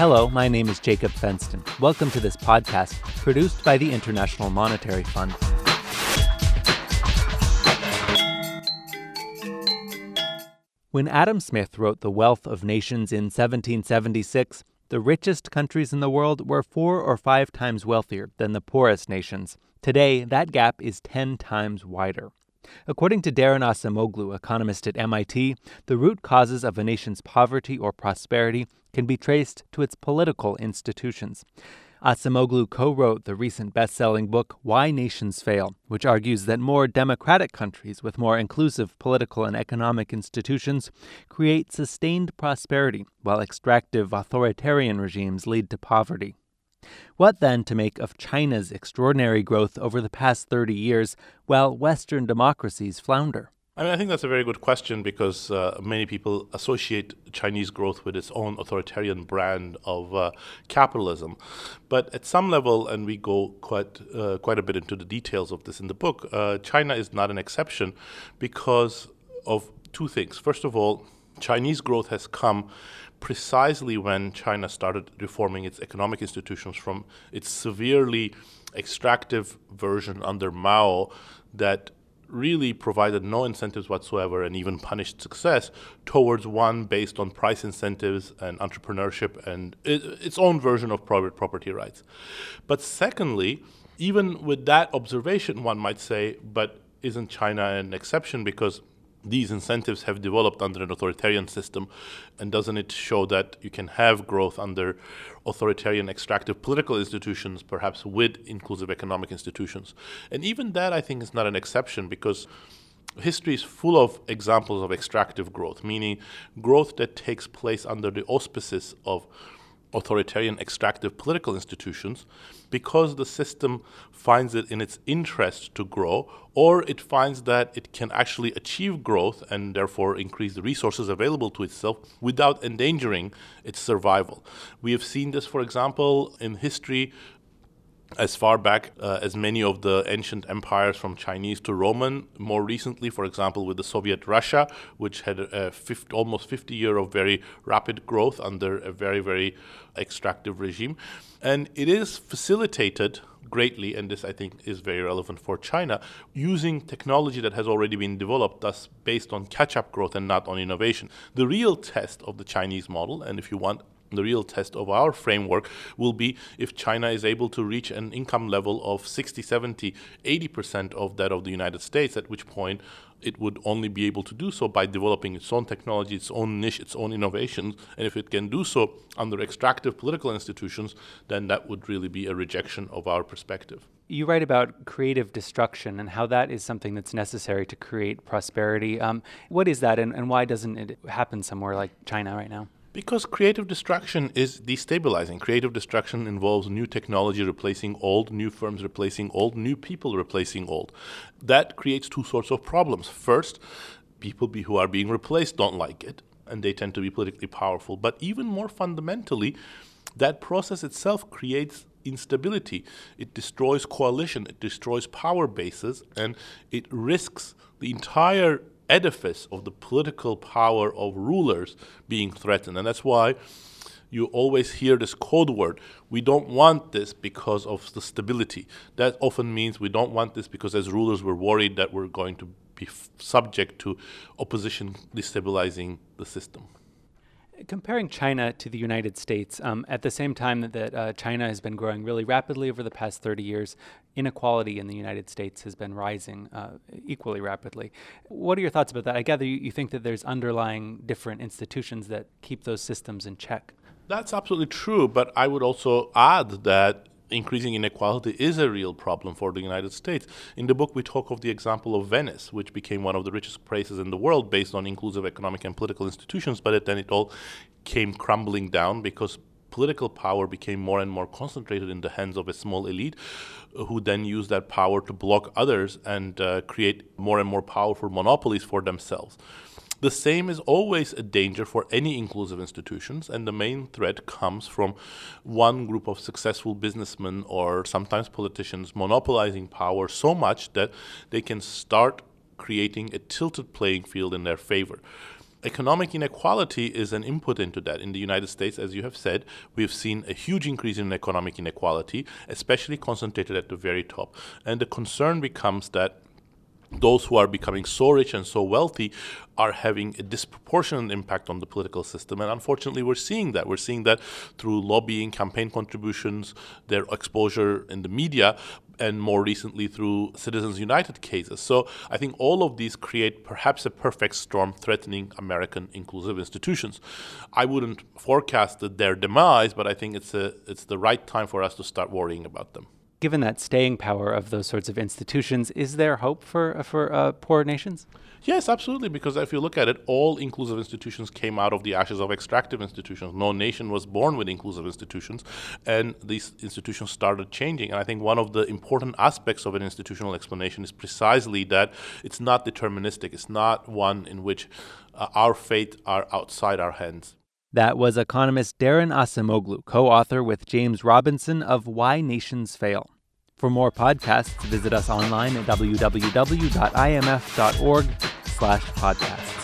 Hello, my name is Jacob Fenston. Welcome to this podcast produced by the International Monetary Fund. When Adam Smith wrote The Wealth of Nations in 1776, the richest countries in the world were four or five times wealthier than the poorest nations. Today, that gap is 10 times wider. According to Daron Acemoglu, economist at MIT, the root causes of a nation's poverty or prosperity can be traced to its political institutions. Acemoglu co wrote the recent best selling book, Why Nations Fail, which argues that more democratic countries with more inclusive political and economic institutions create sustained prosperity, while extractive authoritarian regimes lead to poverty. What then to make of China's extraordinary growth over the past 30 years while Western democracies flounder? I mean, I think that's a very good question because uh, many people associate Chinese growth with its own authoritarian brand of uh, capitalism. But at some level, and we go quite uh, quite a bit into the details of this in the book, uh, China is not an exception because of two things. First of all, Chinese growth has come precisely when China started reforming its economic institutions from its severely extractive version under Mao that really provided no incentives whatsoever and even punished success towards one based on price incentives and entrepreneurship and it, its own version of private property rights. But secondly, even with that observation, one might say, but isn't China an exception because these incentives have developed under an authoritarian system, and doesn't it show that you can have growth under authoritarian extractive political institutions, perhaps with inclusive economic institutions? And even that, I think, is not an exception because history is full of examples of extractive growth, meaning growth that takes place under the auspices of authoritarian extractive political institutions because the system finds it in its interest to grow or it finds that it can actually achieve growth and therefore increase the resources available to itself without endangering its survival. We have seen this, for example, in history as far back uh, as many of the ancient empires from Chinese to Roman. More recently, for example, with the Soviet Russia, which had a 50, almost 50 year of very rapid growth under a very, very extractive regime. And it is facilitated greatly, and this I think is very relevant for China, using technology that has already been developed, thus based on catch up growth and not on innovation. The real test of the Chinese model, and if you want the real test of our framework will be if China is able to reach an income level of 60, 70, 80% of that of the United States, at which point it would only be able to do so by developing its own technology, its own niche, its own innovations. And if it can do so under extractive political institutions, then that would really be a rejection of our perspective. You write about creative destruction and how that is something that's necessary to create prosperity. Um, what is that, and, and why doesn't it happen somewhere like China right now? Because creative destruction is destabilizing. Creative destruction involves new technology replacing old, new firms replacing old, new people replacing old. That creates two sorts of problems. First, people be, who are being replaced don't like it, and they tend to be politically powerful. But even more fundamentally, that process itself creates instability. It destroys coalition, it destroys power bases, and it risks the entire edifice of the political power of rulers being threatened. And that's why you always hear this code word. We don't want this because of the stability. That often means we don't want this because as rulers we're worried that we're going to be f- subject to opposition destabilizing the system. Comparing China to the United States, um, at the same time that, that uh, China has been growing really rapidly over the past 30 years, inequality in the United States has been rising uh, equally rapidly. What are your thoughts about that? I gather you, you think that there's underlying different institutions that keep those systems in check. That's absolutely true, but I would also add that increasing inequality is a real problem for the United States. In the book, we talk of the example of Venice, which became one of the richest places in the world based on inclusive economic and political institutions, but then it all came crumbling down because political power became more and more concentrated in the hands of a small elite who then used that power to block others and uh, create more and more powerful monopolies for themselves. The same is always a danger for any inclusive institutions, and the main threat comes from one group of successful businessmen or sometimes politicians monopolizing power so much that they can start creating a tilted playing field in their favor. Economic inequality is an input into that. In the United States, as you have said, we've seen a huge increase in economic inequality, especially concentrated at the very top. And the concern becomes that those who are becoming so rich and so wealthy are having a disproportionate impact on the political system. And unfortunately, we're seeing that. We're seeing that through lobbying, campaign contributions, their exposure in the media, and more recently through Citizens United cases. So I think all of these create perhaps a perfect storm threatening American inclusive institutions. I wouldn't forecast their demise, but I think it's, a, it's the right time for us to start worrying about them given that staying power of those sorts of institutions, is there hope for for uh, poor nations? Yes, absolutely. Because if you look at it, all inclusive institutions came out of the ashes of extractive institutions. No nation was born with inclusive institutions, and these institutions started changing. And I think one of the important aspects of an institutional explanation is precisely that it's not deterministic. It's not one in which uh, our fate are outside our hands. That was economist Daron Acemoglu, co author with James Robinson of Why Nations Fail. For more podcasts, visit us online at www.imf.org slash podcast.